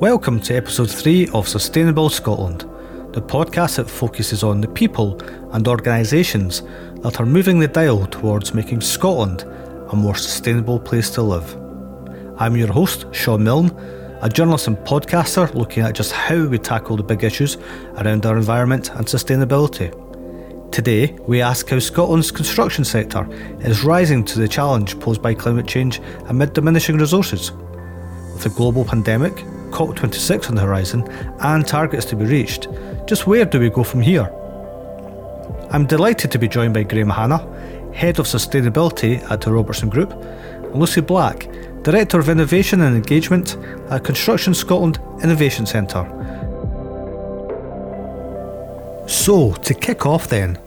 Welcome to episode 3 of Sustainable Scotland, the podcast that focuses on the people and organisations that are moving the dial towards making Scotland a more sustainable place to live. I'm your host, Sean Milne, a journalist and podcaster looking at just how we tackle the big issues around our environment and sustainability. Today, we ask how Scotland's construction sector is rising to the challenge posed by climate change amid diminishing resources. With a global pandemic, COP26 on the horizon, and targets to be reached, just where do we go from here? I'm delighted to be joined by Graham Hanna, Head of Sustainability at the Robertson Group, and Lucy Black, Director of Innovation and Engagement at Construction Scotland Innovation Centre. So, to kick off then,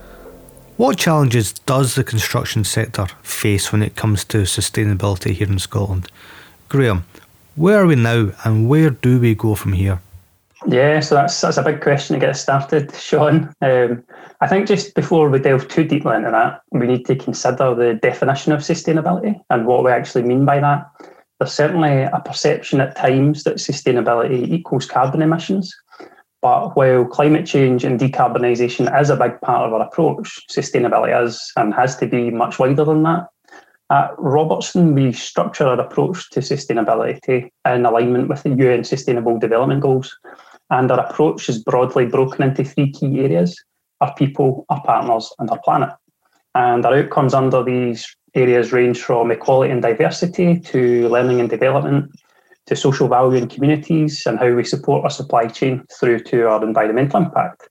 what challenges does the construction sector face when it comes to sustainability here in Scotland? Graham, where are we now and where do we go from here? Yeah, so that's that's a big question to get started, Sean. Um, I think just before we delve too deeply into that, we need to consider the definition of sustainability and what we actually mean by that. There's certainly a perception at times that sustainability equals carbon emissions. But while climate change and decarbonisation is a big part of our approach, sustainability is and has to be much wider than that. Uh, At Robertson, we structure our approach to sustainability in alignment with the UN Sustainable Development Goals. And our approach is broadly broken into three key areas our people, our partners, and our planet. And our outcomes under these areas range from equality and diversity to learning and development to social value in communities and how we support our supply chain through to our environmental impact.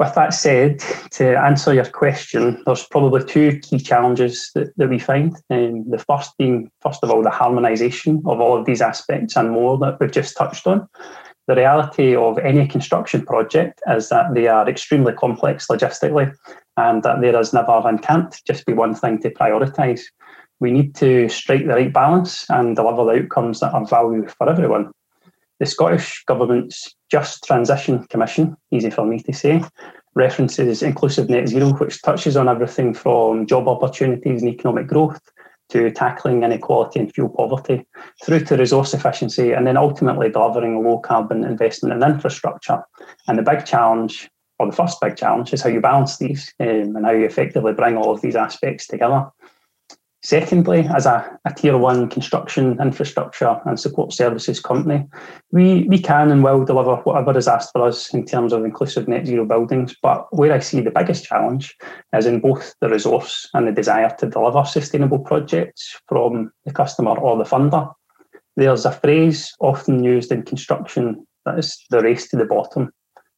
With that said, to answer your question, there's probably two key challenges that, that we find. Um, the first being, first of all, the harmonisation of all of these aspects and more that we've just touched on. The reality of any construction project is that they are extremely complex logistically and that there is never and can't just be one thing to prioritise. We need to strike the right balance and deliver the outcomes that are value for everyone. The Scottish Government's Just Transition Commission, easy for me to say, references inclusive net zero, which touches on everything from job opportunities and economic growth to tackling inequality and fuel poverty, through to resource efficiency, and then ultimately delivering low carbon investment in infrastructure. And the big challenge, or the first big challenge, is how you balance these um, and how you effectively bring all of these aspects together. Secondly, as a, a, tier one construction infrastructure and support services company, we, we can and will deliver whatever is asked for us in terms of inclusive net zero buildings. But where I see the biggest challenge is in both the resource and the desire to deliver sustainable projects from the customer or the funder. There's a phrase often used in construction that is the race to the bottom,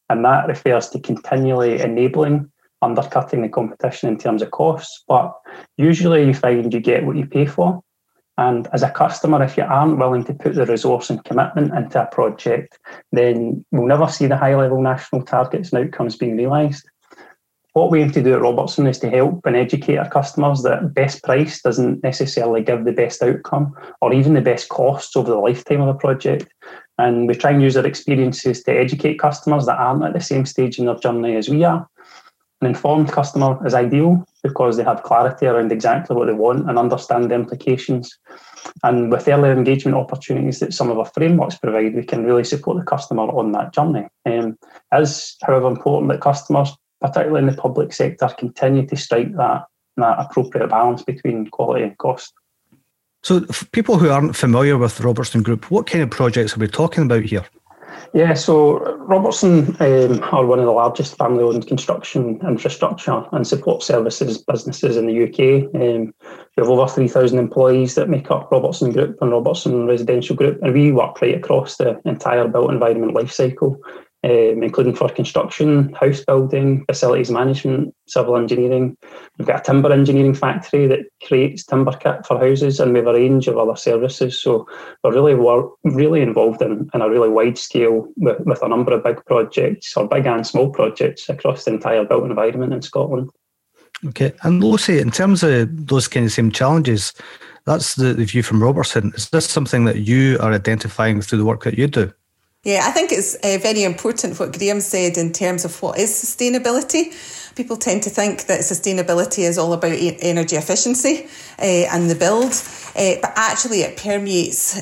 and that refers to continually enabling undercutting the competition in terms of costs. But usually you find you get what you pay for. And as a customer, if you aren't willing to put the resource and commitment into a project, then we'll never see the high level national targets and outcomes being realised. What we aim to do at Robertson is to help and educate our customers that best price doesn't necessarily give the best outcome or even the best costs over the lifetime of a project. And we try and use our experiences to educate customers that aren't at the same stage in their journey as we are an informed customer is ideal because they have clarity around exactly what they want and understand the implications. And with earlier engagement opportunities that some of our frameworks provide, we can really support the customer on that journey. Um, it is, however, important that customers, particularly in the public sector, continue to strike that, that appropriate balance between quality and cost. So, people who aren't familiar with Robertson Group, what kind of projects are we talking about here? Yeah, so Robertson um, are one of the largest family owned construction infrastructure and support services businesses in the UK. Um, we have over 3,000 employees that make up Robertson Group and Robertson Residential Group, and we work right across the entire built environment life cycle um, including for construction, house building, facilities management, civil engineering. We've got a timber engineering factory that creates timber kit for houses, and we have a range of other services. So we're really work, really involved in, in a really wide scale with, with a number of big projects, or big and small projects across the entire built environment in Scotland. Okay, and Lucy, in terms of those kind of same challenges, that's the, the view from Robertson. Is this something that you are identifying through the work that you do? Yeah, I think it's uh, very important what Graham said in terms of what is sustainability. People tend to think that sustainability is all about energy efficiency uh, and the build, uh, but actually it permeates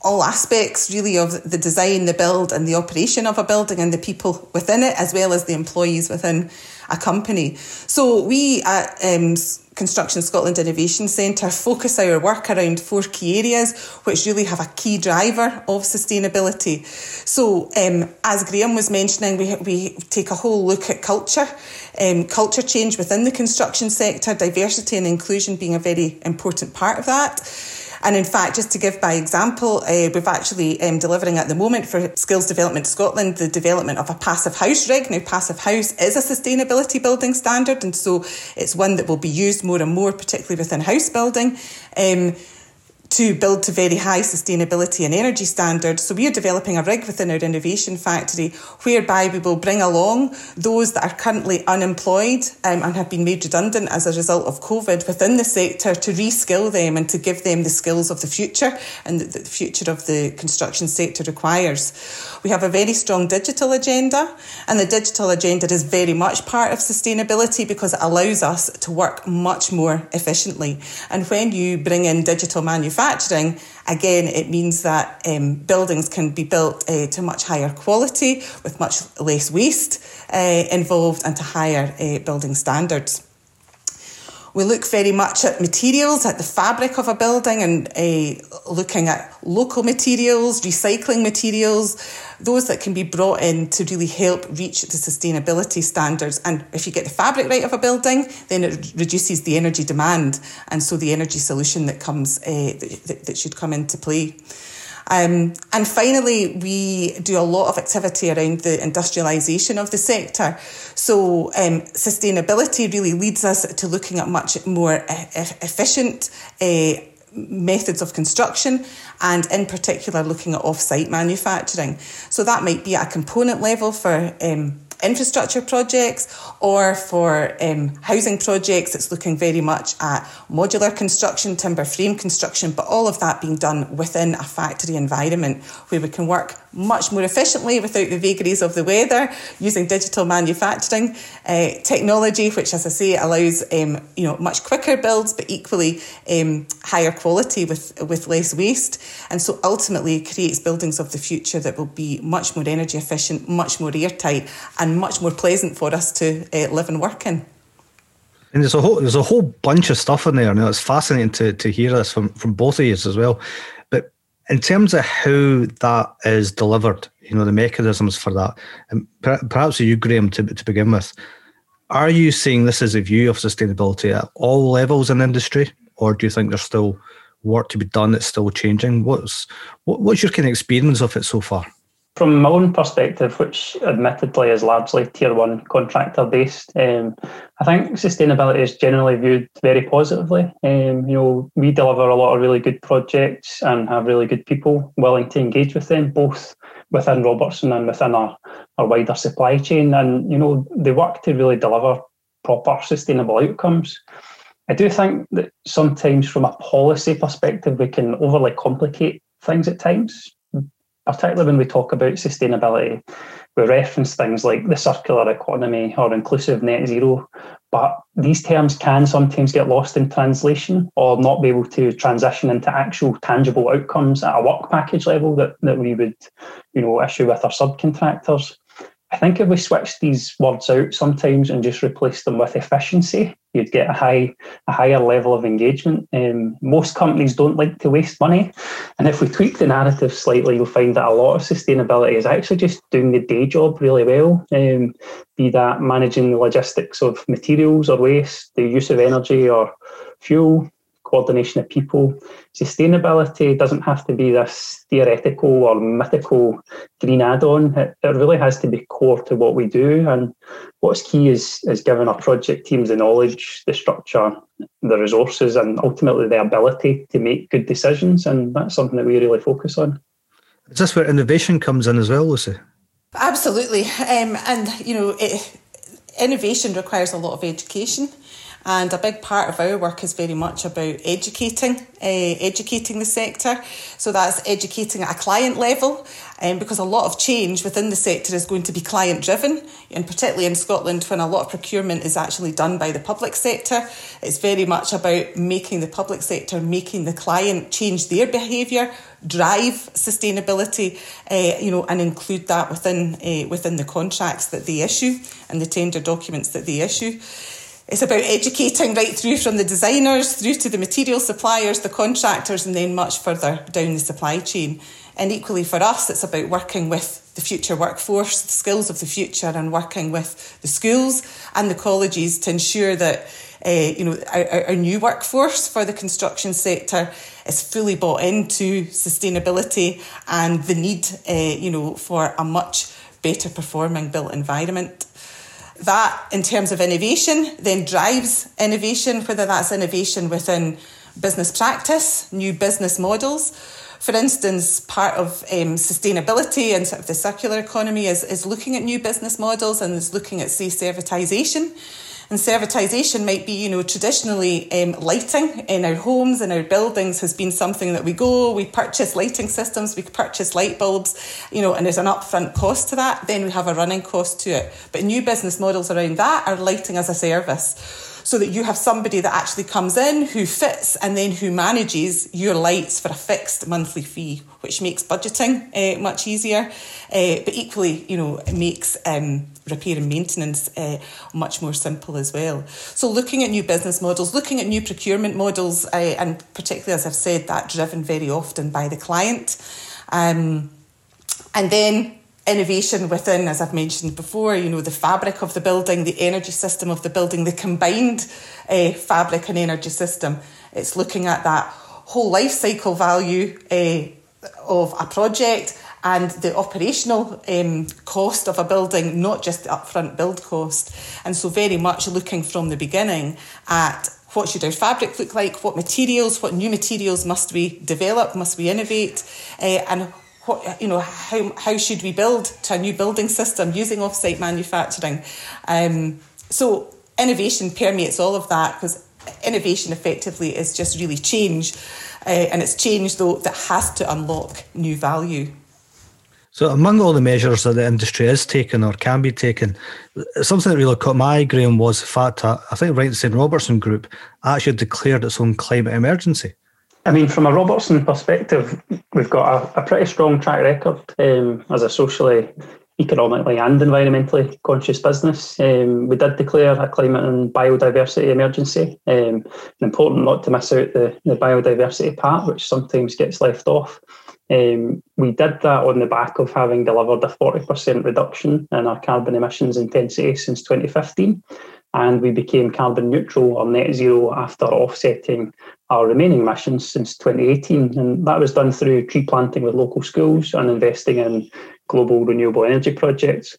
all aspects really of the design, the build, and the operation of a building and the people within it, as well as the employees within a company. So we at um, Construction Scotland Innovation Centre focus our work around four key areas, which really have a key driver of sustainability. So, um, as Graham was mentioning, we, we take a whole look at culture, um, culture change within the construction sector, diversity and inclusion being a very important part of that. And in fact, just to give by example, uh, we've actually um, delivering at the moment for Skills Development Scotland the development of a passive house rig. Now, passive house is a sustainability building standard, and so it's one that will be used more and more, particularly within house building. Um, to build to very high sustainability and energy standards. So we are developing a rig within our innovation factory whereby we will bring along those that are currently unemployed um, and have been made redundant as a result of COVID within the sector to reskill them and to give them the skills of the future and the, the future of the construction sector requires. We have a very strong digital agenda and the digital agenda is very much part of sustainability because it allows us to work much more efficiently. And when you bring in digital manufacturing, manufacturing, again, it means that um, buildings can be built uh, to much higher quality with much less waste uh, involved and to higher uh, building standards. We look very much at materials, at the fabric of a building, and uh, looking at local materials, recycling materials, those that can be brought in to really help reach the sustainability standards. And if you get the fabric right of a building, then it reduces the energy demand, and so the energy solution that comes uh, that, that should come into play. Um, and finally, we do a lot of activity around the industrialisation of the sector. So, um, sustainability really leads us to looking at much more e- efficient. Uh, methods of construction and in particular looking at off-site manufacturing so that might be at a component level for um, infrastructure projects or for um, housing projects, it's looking very much at modular construction, timber frame construction, but all of that being done within a factory environment where we can work much more efficiently without the vagaries of the weather using digital manufacturing uh, technology, which, as I say, allows um, you know much quicker builds, but equally um, higher quality with with less waste, and so ultimately creates buildings of the future that will be much more energy efficient, much more airtight, and much more pleasant for us to uh, live and work in. And there's a whole there's a whole bunch of stuff in there. Now it's fascinating to to hear this from from both of you as well. In terms of how that is delivered, you know, the mechanisms for that, um, and perhaps you, Graham, to to begin with, are you seeing this as a view of sustainability at all levels in industry, or do you think there's still work to be done that's still changing? What's what, what's your kind of experience of it so far? From my own perspective, which admittedly is largely tier one contractor based, um, I think sustainability is generally viewed very positively. Um, you know, we deliver a lot of really good projects and have really good people willing to engage with them, both within Robertson and within our, our wider supply chain. And, you know, they work to really deliver proper sustainable outcomes. I do think that sometimes from a policy perspective, we can overly complicate things at times particularly when we talk about sustainability, we reference things like the circular economy or inclusive net zero, but these terms can sometimes get lost in translation or not be able to transition into actual tangible outcomes at a work package level that, that we would, you know, issue with our subcontractors. I think if we switch these words out sometimes and just replace them with efficiency, you'd get a high, a higher level of engagement. Um, most companies don't like to waste money, and if we tweak the narrative slightly, you'll find that a lot of sustainability is actually just doing the day job really well. Um, be that managing the logistics of materials or waste, the use of energy or fuel, coordination of people. Sustainability doesn't have to be this theoretical or mythical green add-on. It, it really has to be core to what we do. And what's key is, is giving our project teams the knowledge, the structure, the resources, and ultimately the ability to make good decisions. And that's something that we really focus on. Is this where innovation comes in as well, Lucy? Absolutely. Um, and, you know, it, innovation requires a lot of education And a big part of our work is very much about educating, uh, educating the sector. So that's educating at a client level, um, because a lot of change within the sector is going to be client driven, and particularly in Scotland, when a lot of procurement is actually done by the public sector, it's very much about making the public sector, making the client change their behaviour, drive sustainability, uh, you know, and include that within uh, within the contracts that they issue and the tender documents that they issue. It's about educating right through from the designers through to the material suppliers, the contractors, and then much further down the supply chain. And equally for us, it's about working with the future workforce, the skills of the future, and working with the schools and the colleges to ensure that uh, you know our, our new workforce for the construction sector is fully bought into sustainability and the need, uh, you know, for a much better performing built environment. That, in terms of innovation, then drives innovation, whether that's innovation within business practice, new business models. For instance, part of um, sustainability and sort of the circular economy is, is looking at new business models and is looking at, say, servitisation. And servitisation might be, you know, traditionally um, lighting in our homes and our buildings has been something that we go, we purchase lighting systems, we purchase light bulbs, you know, and there's an upfront cost to that. Then we have a running cost to it. But new business models around that are lighting as a service so that you have somebody that actually comes in who fits and then who manages your lights for a fixed monthly fee, which makes budgeting uh, much easier, uh, but equally, you know, it makes um, repair and maintenance uh, much more simple as well. So, looking at new business models, looking at new procurement models, and particularly as I've said, that driven very often by the client. Um, and then innovation within, as I've mentioned before, you know, the fabric of the building, the energy system of the building, the combined uh, fabric and energy system. It's looking at that whole life cycle value uh, of a project and the operational um, cost of a building, not just the upfront build cost. And so, very much looking from the beginning at what should our fabric look like, what materials, what new materials must we develop, must we innovate, uh, and what, you know, how, how should we build to a new building system using offsite manufacturing? Um, so innovation permeates all of that because innovation effectively is just really change, uh, and it's change though that has to unlock new value. So, among all the measures that the industry is taking or can be taken, something that really caught my eye, Graham, was the fact that I think right the St Robertson Group actually declared its own climate emergency. I mean, from a Robertson perspective, we've got a, a pretty strong track record um, as a socially, economically, and environmentally conscious business. Um, we did declare a climate and biodiversity emergency. Um, important not to miss out the, the biodiversity part, which sometimes gets left off. Um, we did that on the back of having delivered a 40% reduction in our carbon emissions intensity since 2015 and we became carbon neutral or net zero after offsetting our remaining emissions since 2018. And that was done through tree planting with local schools and investing in global renewable energy projects.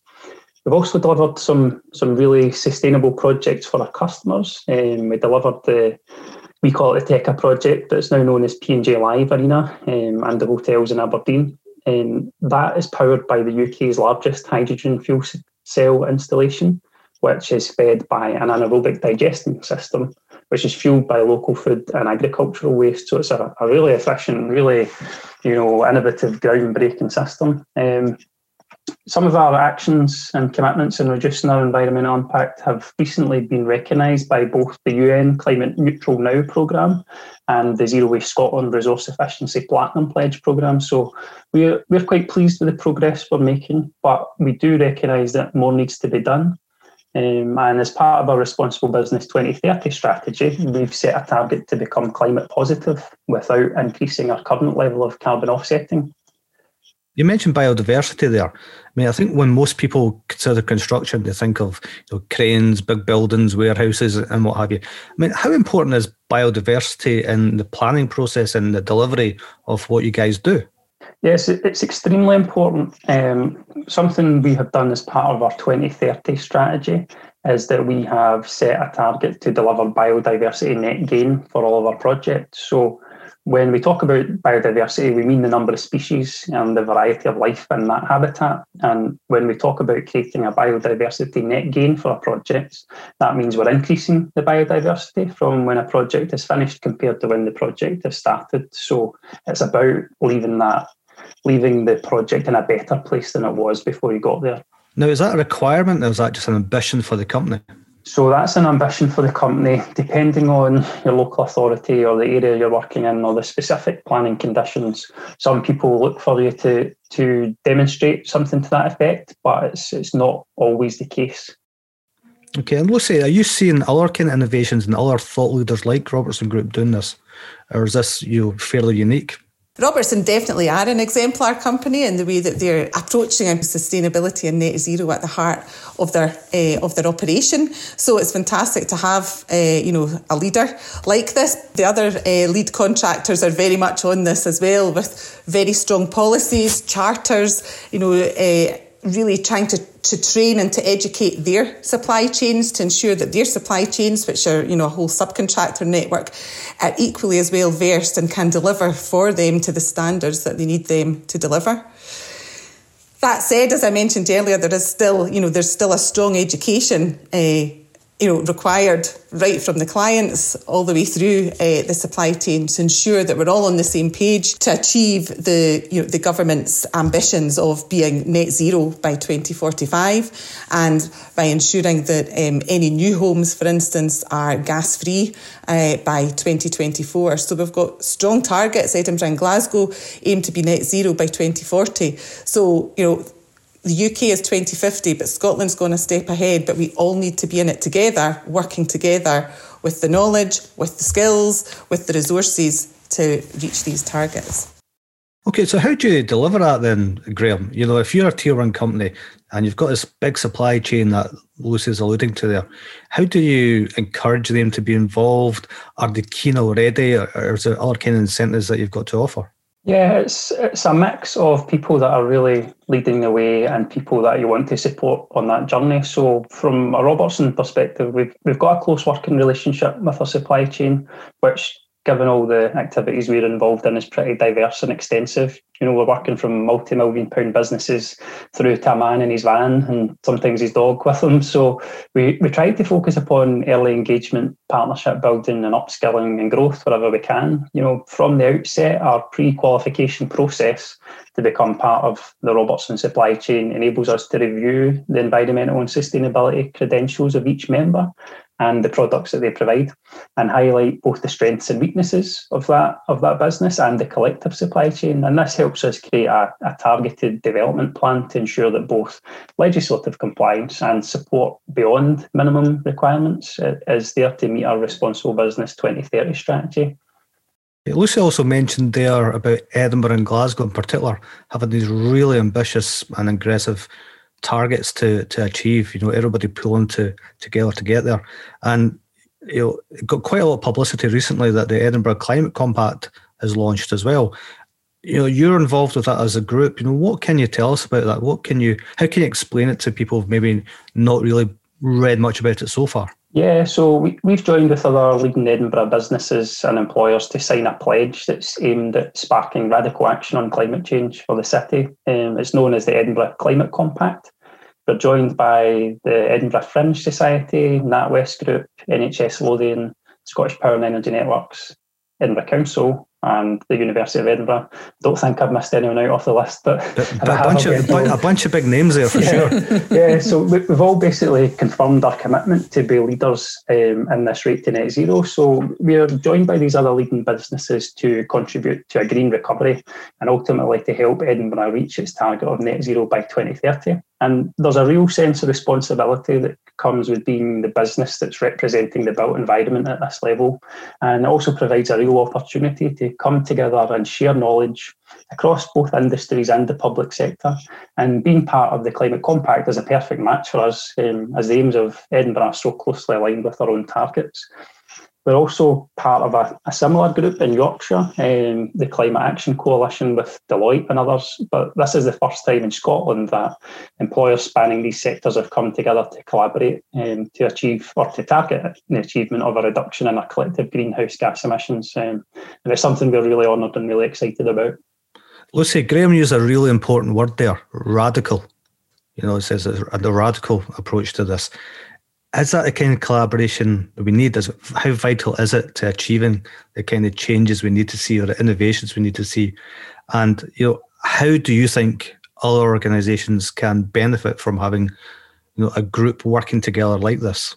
We've also delivered some some really sustainable projects for our customers. Um, we delivered the we call it the TECA project, but it's now known as P&J Live Arena um, and the hotels in Aberdeen. And that is powered by the UK's largest hydrogen fuel cell installation which is fed by an anaerobic digesting system, which is fueled by local food and agricultural waste. So it's a, a really efficient, really, you know, innovative, groundbreaking system. Um, some of our actions and commitments in reducing our environmental impact have recently been recognised by both the UN Climate Neutral Now programme and the Zero Waste Scotland Resource Efficiency Platinum Pledge programme. So we're, we're quite pleased with the progress we're making, but we do recognise that more needs to be done. Um, and as part of our Responsible Business 2030 strategy, we've set a target to become climate positive without increasing our current level of carbon offsetting. You mentioned biodiversity there. I mean, I think when most people consider construction, they think of you know, cranes, big buildings, warehouses, and what have you. I mean, how important is biodiversity in the planning process and the delivery of what you guys do? Yes, it's extremely important. Um, something we have done as part of our 2030 strategy is that we have set a target to deliver biodiversity net gain for all of our projects. So when we talk about biodiversity, we mean the number of species and the variety of life in that habitat. And when we talk about creating a biodiversity net gain for our projects, that means we're increasing the biodiversity from when a project is finished compared to when the project has started. So it's about leaving that, leaving the project in a better place than it was before you got there. Now, is that a requirement or is that just an ambition for the company? So that's an ambition for the company, depending on your local authority or the area you're working in or the specific planning conditions. Some people look for you to to demonstrate something to that effect, but it's it's not always the case. Okay, and Lucy, are you seeing other kind of innovations and other thought leaders like Robertson Group doing this, or is this you know, fairly unique? Robertson definitely are an exemplar company in the way that they're approaching sustainability and net zero at the heart of their uh, of their operation. So it's fantastic to have uh, you know a leader like this. The other uh, lead contractors are very much on this as well, with very strong policies, charters. You know really trying to, to train and to educate their supply chains to ensure that their supply chains, which are, you know, a whole subcontractor network, are equally as well versed and can deliver for them to the standards that they need them to deliver. That said, as I mentioned earlier, there is still, you know, there's still a strong education uh, you know, required right from the clients all the way through uh, the supply chain to ensure that we're all on the same page to achieve the, you know, the government's ambitions of being net zero by 2045 and by ensuring that um, any new homes, for instance, are gas free uh, by 2024. So we've got strong targets. Edinburgh and Glasgow aim to be net zero by 2040. So, you know, the UK is 2050, but Scotland's going a step ahead. But we all need to be in it together, working together with the knowledge, with the skills, with the resources to reach these targets. Okay, so how do you deliver that then, Graham? You know, if you're a tier one company and you've got this big supply chain that Lucy's alluding to there, how do you encourage them to be involved? Are they keen already, or is there other kind of incentives that you've got to offer? Yeah, it's it's a mix of people that are really leading the way and people that you want to support on that journey. So from a Robertson perspective, we've we've got a close working relationship with our supply chain, which given all the activities we're involved in is pretty diverse and extensive. You know, we're working from multi-million pound businesses through to a man in his van and sometimes his dog with him. So we, we try to focus upon early engagement, partnership building and upskilling and growth wherever we can. You know, from the outset, our pre-qualification process to become part of the Robertson supply chain enables us to review the environmental and sustainability credentials of each member and the products that they provide and highlight both the strengths and weaknesses of that of that business and the collective supply chain. And this helps us create a, a targeted development plan to ensure that both legislative compliance and support beyond minimum requirements is there to meet our responsible business 2030 strategy. Lucy also mentioned there about Edinburgh and Glasgow in particular having these really ambitious and aggressive targets to to achieve. You know, everybody pulling to together to get there, and you know, it got quite a lot of publicity recently that the Edinburgh Climate Compact has launched as well. You know, you're involved with that as a group. You know, what can you tell us about that? What can you, how can you explain it to people who've maybe not really read much about it so far? Yeah, so we, we've joined with other leading Edinburgh businesses and employers to sign a pledge that's aimed at sparking radical action on climate change for the city. Um, it's known as the Edinburgh Climate Compact. We're joined by the Edinburgh Fringe Society, NatWest Group, NHS Lothian, Scottish Power and Energy Networks, Edinburgh Council, and the University of Edinburgh. Don't think I've missed anyone out off the list, but, a, bunch of, a bunch of big names there for yeah. sure. yeah, so we've all basically confirmed our commitment to be leaders um, in this rate to net zero. So we're joined by these other leading businesses to contribute to a green recovery and ultimately to help Edinburgh reach its target of net zero by 2030. And there's a real sense of responsibility that comes with being the business that's representing the built environment at this level. And it also provides a real opportunity to come together and share knowledge across both industries and the public sector. And being part of the Climate Compact is a perfect match for us, um, as the aims of Edinburgh are so closely aligned with our own targets. We're also part of a, a similar group in Yorkshire, um, the Climate Action Coalition with Deloitte and others. But this is the first time in Scotland that employers spanning these sectors have come together to collaborate um, to achieve or to target the achievement of a reduction in our collective greenhouse gas emissions. Um, and it's something we're really honoured and really excited about. Lucy, Graham used a really important word there radical. You know, it says a, a radical approach to this is that the kind of collaboration that we need? Is how vital is it to achieving the kind of changes we need to see or the innovations we need to see? And you know, how do you think other organisations can benefit from having you know a group working together like this?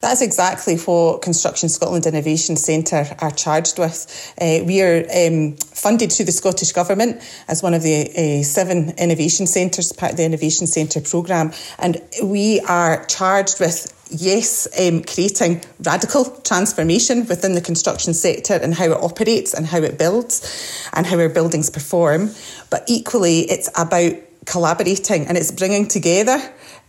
That's exactly what Construction Scotland Innovation Centre are charged with. Uh, we are um, funded through the Scottish Government as one of the uh, seven innovation centres, part of the Innovation Centre programme, and we are charged with yes, um, creating radical transformation within the construction sector and how it operates and how it builds and how our buildings perform. But equally, it's about collaborating and it's bringing together.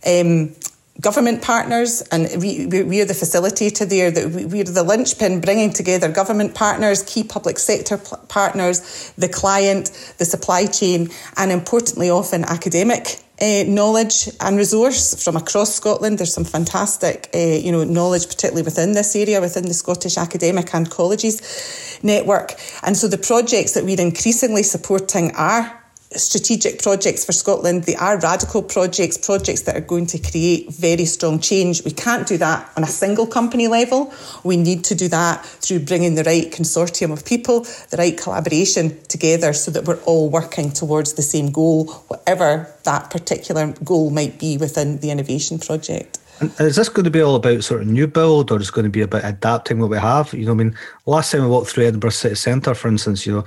Um, government partners, and we, we are the facilitator there, that we, are the linchpin bringing together government partners, key public sector partners, the client, the supply chain, and importantly, often academic uh, knowledge and resource from across Scotland. There's some fantastic, uh, you know, knowledge, particularly within this area, within the Scottish Academic and Colleges network. And so the projects that we're increasingly supporting are strategic projects for Scotland. They are radical projects, projects that are going to create very strong change. We can't do that on a single company level. We need to do that through bringing the right consortium of people, the right collaboration together so that we're all working towards the same goal, whatever that particular goal might be within the innovation project. And is this going to be all about sort of new build, or is it going to be about adapting what we have? You know, I mean, last time we walked through Edinburgh City Centre, for instance, you know,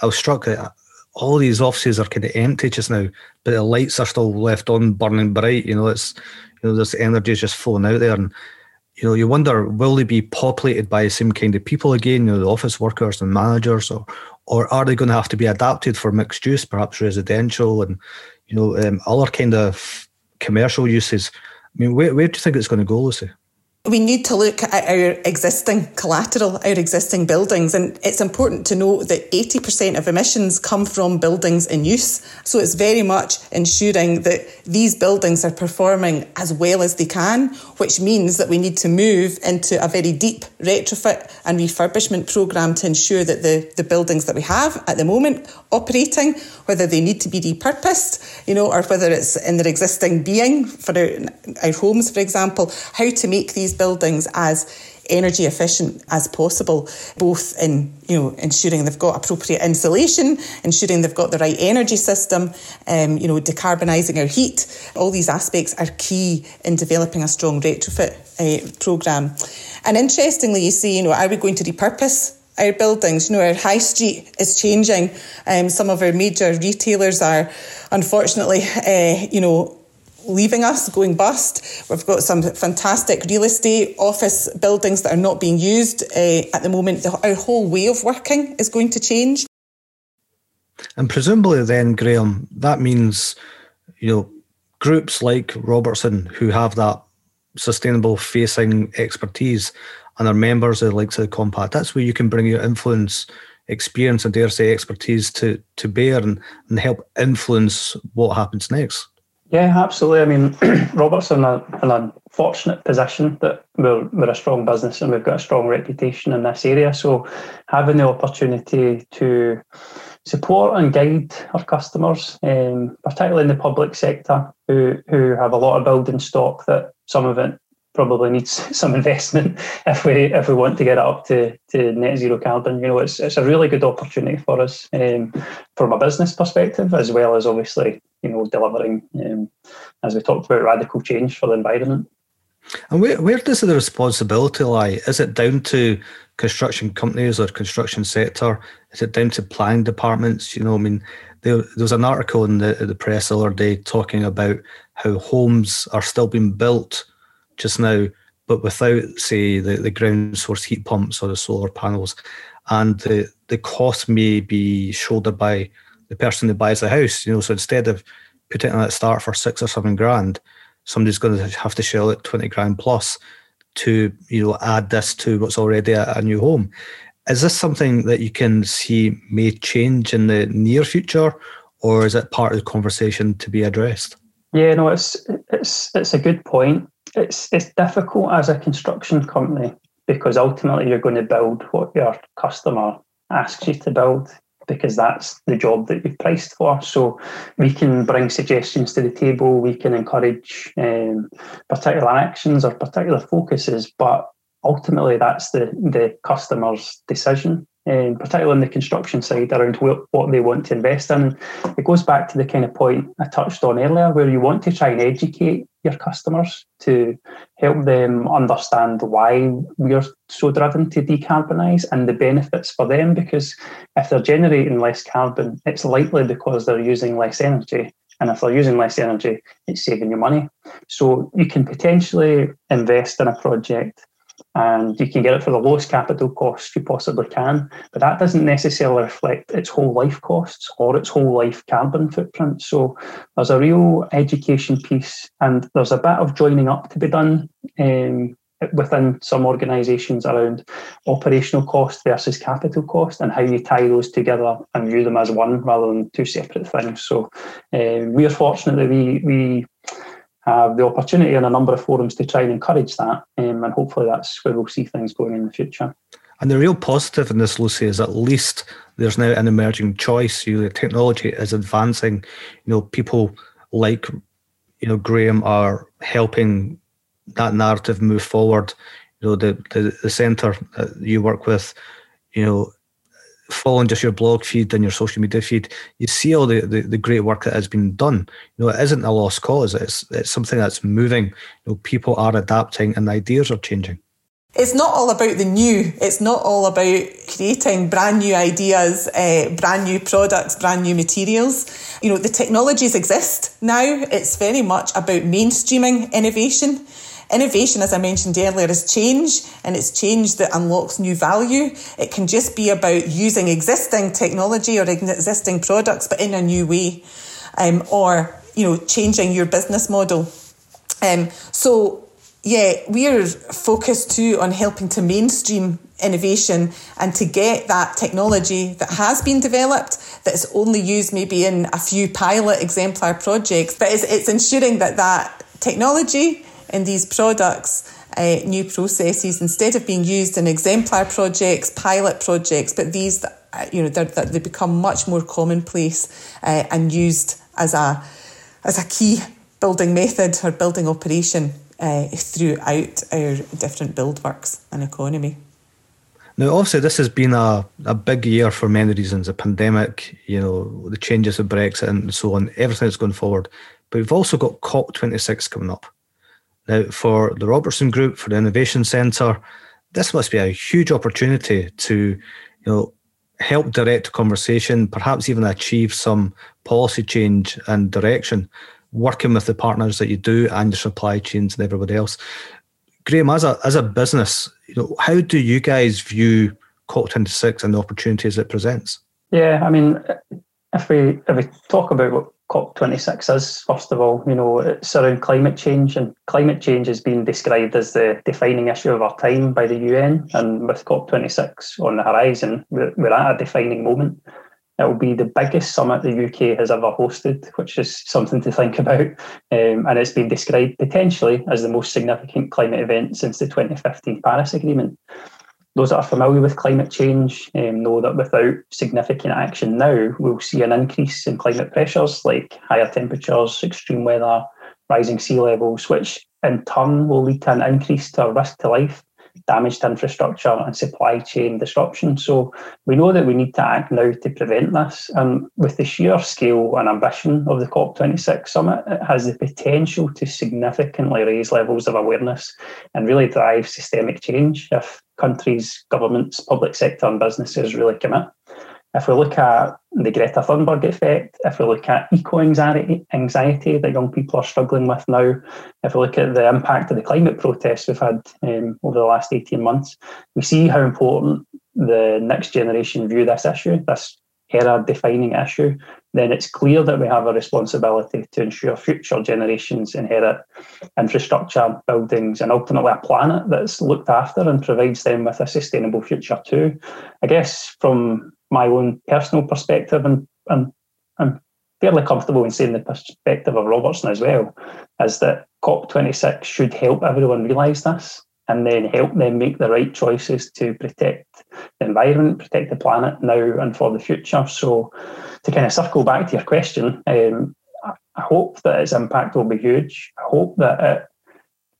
I was struck that all these offices are kind of empty just now, but the lights are still left on, burning bright. You know, it's you know, this energy is just flowing out there, and you know, you wonder will they be populated by the same kind of people again? You know, the office workers and managers, or or are they going to have to be adapted for mixed use, perhaps residential and you know um, other kind of commercial uses? I mean, where, where do you think it's going to go, Lucy? We need to look at our existing collateral, our existing buildings. And it's important to note that 80% of emissions come from buildings in use. So it's very much ensuring that these buildings are performing as well as they can, which means that we need to move into a very deep retrofit and refurbishment programme to ensure that the, the buildings that we have at the moment operating, whether they need to be repurposed, you know, or whether it's in their existing being for our, our homes, for example, how to make these buildings as energy efficient as possible, both in you know ensuring they've got appropriate insulation, ensuring they've got the right energy system, um, you know decarbonising our heat. All these aspects are key in developing a strong retrofit uh, program. And interestingly, you see, you know, are we going to repurpose our buildings. You know, our high street is changing. Um, some of our major retailers are, unfortunately, uh, you know, leaving us, going bust. We've got some fantastic real estate office buildings that are not being used uh, at the moment. The, our whole way of working is going to change. And presumably, then, Graham, that means, you know, groups like Robertson who have that sustainable facing expertise and are members of the likes of the compact. That's where you can bring your influence, experience, and dare say expertise to to bear and, and help influence what happens next. Yeah, absolutely. I mean, Robertson are in a fortunate position that we're, we're a strong business and we've got a strong reputation in this area. So, having the opportunity to support and guide our customers, um, particularly in the public sector, who who have a lot of building stock that some of it probably needs some investment if we if we want to get it up to, to net zero carbon. You know, it's it's a really good opportunity for us um, from a business perspective, as well as obviously you know delivering, um, as we talked about, radical change for the environment. And where where does the responsibility lie? Is it down to construction companies or construction sector? Is it down to planning departments? You know, I mean, there, there was an article in the the press the other day talking about how homes are still being built just now, but without, say, the, the ground source heat pumps or the solar panels. And the, the cost may be shouldered by the person who buys the house. You know, so instead of putting it at start for six or seven grand, somebody's going to have to shell it 20 grand plus to you know add this to what's already a, a new home. Is this something that you can see may change in the near future, or is it part of the conversation to be addressed? Yeah, no, it's it's it's a good point. It's it's difficult as a construction company because ultimately you're going to build what your customer asks you to build because that's the job that you've priced for. So we can bring suggestions to the table, we can encourage um, particular actions or particular focuses, but ultimately that's the, the customer's decision um, particularly on the construction side, around what, what they want to invest in. It goes back to the kind of point I touched on earlier, where you want to try and educate your customers to help them understand why we're so driven to decarbonise and the benefits for them. Because if they're generating less carbon, it's likely because they're using less energy. And if they're using less energy, it's saving you money. So you can potentially invest in a project and you can get it for the lowest capital cost you possibly can. But that doesn't necessarily reflect its whole life costs or its whole life carbon footprint. So there's a real education piece, and there's a bit of joining up to be done. Um, within some organisations around operational cost versus capital cost and how you tie those together and view them as one rather than two separate things. So uh, we are fortunate that we we have the opportunity in a number of forums to try and encourage that. Um, and hopefully that's where we'll see things going in the future. And the real positive in this, Lucy, is at least there's now an emerging choice. You know, the technology is advancing. You know, people like you know Graham are helping that narrative move forward. You know, the the, the centre that you work with, you know, following just your blog feed and your social media feed, you see all the, the, the, great work that has been done. You know, it isn't a lost cause. It's it's something that's moving. You know, people are adapting and ideas are changing. It's not all about the new. It's not all about creating brand new ideas, uh, brand new products, brand new materials. You know, the technologies exist now. It's very much about mainstreaming innovation. Innovation, as I mentioned earlier, is change, and it's change that unlocks new value. It can just be about using existing technology or existing products, but in a new way, um, or you know, changing your business model. Um, so yeah, we're focused too on helping to mainstream innovation and to get that technology that has been developed that is only used maybe in a few pilot exemplar projects, but it's, it's ensuring that that technology in these products uh, new processes instead of being used in exemplar projects, pilot projects, but these uh, you know they become much more commonplace uh, and used as a as a key building method or building operation uh, throughout our different build works and economy. Now, obviously, this has been a, a big year for many reasons. A pandemic, you know, the changes of Brexit and so on, everything that's going forward. But we've also got COP26 coming up. Now, for the Robertson Group, for the Innovation Centre, this must be a huge opportunity to, you know, help direct conversation, perhaps even achieve some policy change and direction, working with the partners that you do and your supply chains and everybody else. Graham, as a as a business, you know, how do you guys view COP26 and the opportunities it presents? Yeah, I mean, if we if we talk about what COP26 is, first of all, you know, it's around climate change, and climate change has been described as the defining issue of our time by the UN. And with COP26 on the horizon, we're, we're at a defining moment. It will be the biggest summit the UK has ever hosted, which is something to think about. Um, and it's been described potentially as the most significant climate event since the 2015 Paris Agreement those that are familiar with climate change um, know that without significant action now, we'll see an increase in climate pressures like higher temperatures, extreme weather, rising sea levels, which in turn will lead to an increase to risk to life, damage to infrastructure, and supply chain disruption. So we know that we need to act now to prevent this. And with the sheer scale and ambition of the COP26 summit, it has the potential to significantly raise levels of awareness and really drive systemic change if countries, governments, public sector, and businesses really commit. If we look at the Greta Thunberg effect, if we look at eco anxiety, anxiety that young people are struggling with now, if we look at the impact of the climate protests we've had um, over the last 18 months, we see how important the next generation view this issue, this era defining issue, then it's clear that we have a responsibility to ensure future generations inherit infrastructure, buildings, and ultimately a planet that's looked after and provides them with a sustainable future too. I guess from my own personal perspective, and, and I'm fairly comfortable in saying the perspective of Robertson as well, is that COP26 should help everyone realise this and then help them make the right choices to protect the environment, protect the planet now and for the future. So, to kind of circle back to your question, um, I hope that its impact will be huge. I hope that it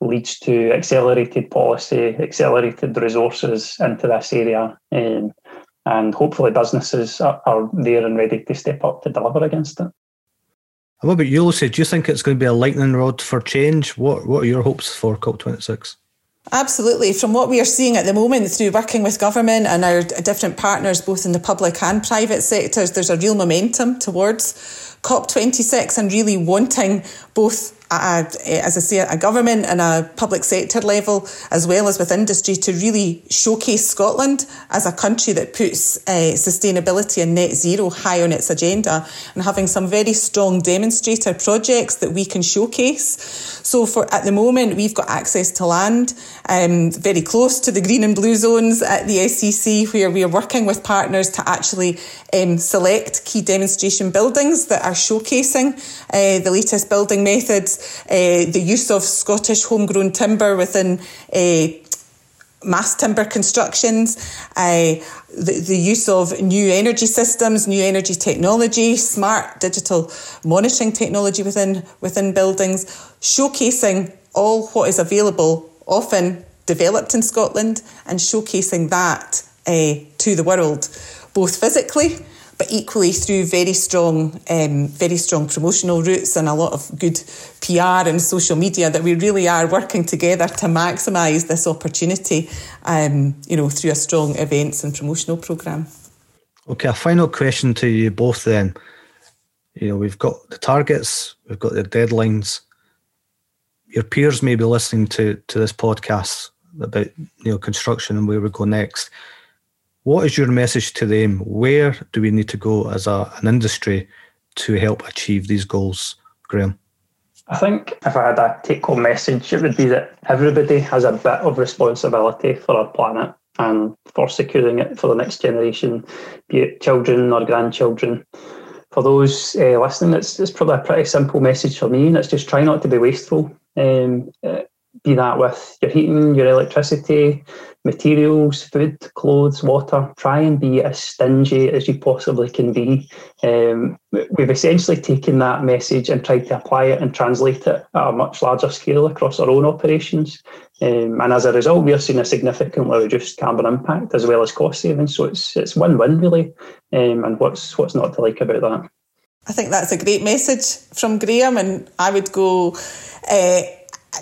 leads to accelerated policy, accelerated resources into this area, um, and hopefully businesses are, are there and ready to step up to deliver against it. And what about you, Lucy? Do you think it's going to be a lightning rod for change? What What are your hopes for COP26? Absolutely. From what we are seeing at the moment through working with government and our different partners, both in the public and private sectors, there's a real momentum towards COP26 and really wanting both a, as I say, a government and a public sector level, as well as with industry, to really showcase Scotland as a country that puts uh, sustainability and net zero high on its agenda, and having some very strong demonstrator projects that we can showcase. So, for at the moment, we've got access to land um, very close to the green and blue zones at the SEC, where we are working with partners to actually um, select key demonstration buildings that are showcasing uh, the latest building methods uh, the use of Scottish homegrown timber within uh, mass timber constructions, uh, the, the use of new energy systems, new energy technology, smart digital monitoring technology within, within buildings, showcasing all what is available, often developed in Scotland, and showcasing that uh, to the world, both physically but equally through very strong, um, very strong promotional routes and a lot of good PR and social media that we really are working together to maximise this opportunity, um, you know, through a strong events and promotional programme. Okay, a final question to you both then. You know, we've got the targets, we've got the deadlines. Your peers may be listening to to this podcast about you know construction and where we go next. What is your message to them? Where do we need to go as a, an industry to help achieve these goals, Graham? I think if I had a take home message, it would be that everybody has a bit of responsibility for our planet and for securing it for the next generation, be it children or grandchildren. For those uh, listening, it's, it's probably a pretty simple message for me, and it's just try not to be wasteful. Um, uh, be that with your heating, your electricity, materials, food, clothes, water. Try and be as stingy as you possibly can be. Um, we've essentially taken that message and tried to apply it and translate it at a much larger scale across our own operations. Um, and as a result, we are seeing a significantly reduced carbon impact as well as cost savings. So it's it's win-win really. Um, and what's what's not to like about that? I think that's a great message from Graham, and I would go. Uh,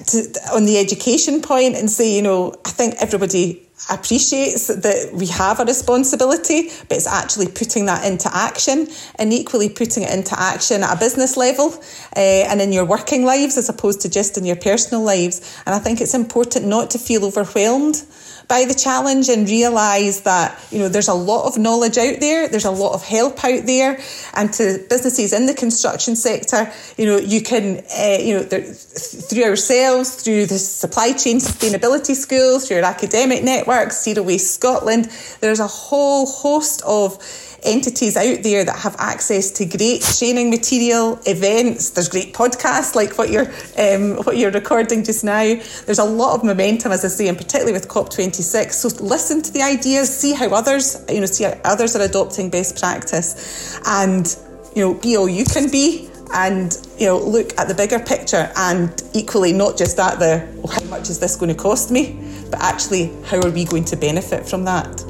to, on the education point and say, you know, I think everybody appreciates that we have a responsibility, but it's actually putting that into action and equally putting it into action at a business level uh, and in your working lives as opposed to just in your personal lives. And I think it's important not to feel overwhelmed by the challenge and realize that you know there's a lot of knowledge out there there's a lot of help out there. And to businesses in the construction sector you know you can uh, you know through ourselves through the supply chain sustainability school through our academic networks zero waste scotland there's a whole host of entities out there that have access to great training material, events. There's great podcasts like what you're um, what you're recording just now. There's a lot of momentum, as I say, and particularly with COP26. So listen to the ideas, see how others, you know, see how others are adopting best practice, and you know, be all you can be and you know look at the bigger picture and equally not just at the how much is this going to cost me but actually how are we going to benefit from that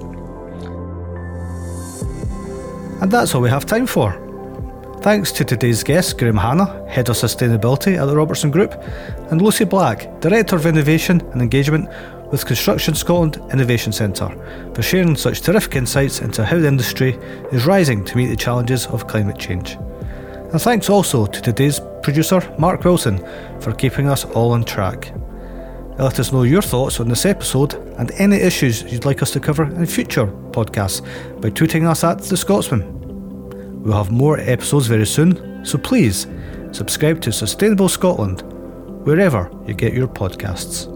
and that's all we have time for. Thanks to today's guests, Graham Hanna, Head of Sustainability at the Robertson Group, and Lucy Black, Director of Innovation and Engagement with Construction Scotland Innovation Centre, for sharing such terrific insights into how the industry is rising to meet the challenges of climate change. And thanks also to today's producer, Mark Wilson, for keeping us all on track. Let us know your thoughts on this episode and any issues you'd like us to cover in future podcasts by tweeting us at The Scotsman. We'll have more episodes very soon, so please subscribe to Sustainable Scotland wherever you get your podcasts.